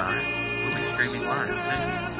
time. We'll be streaming live soon.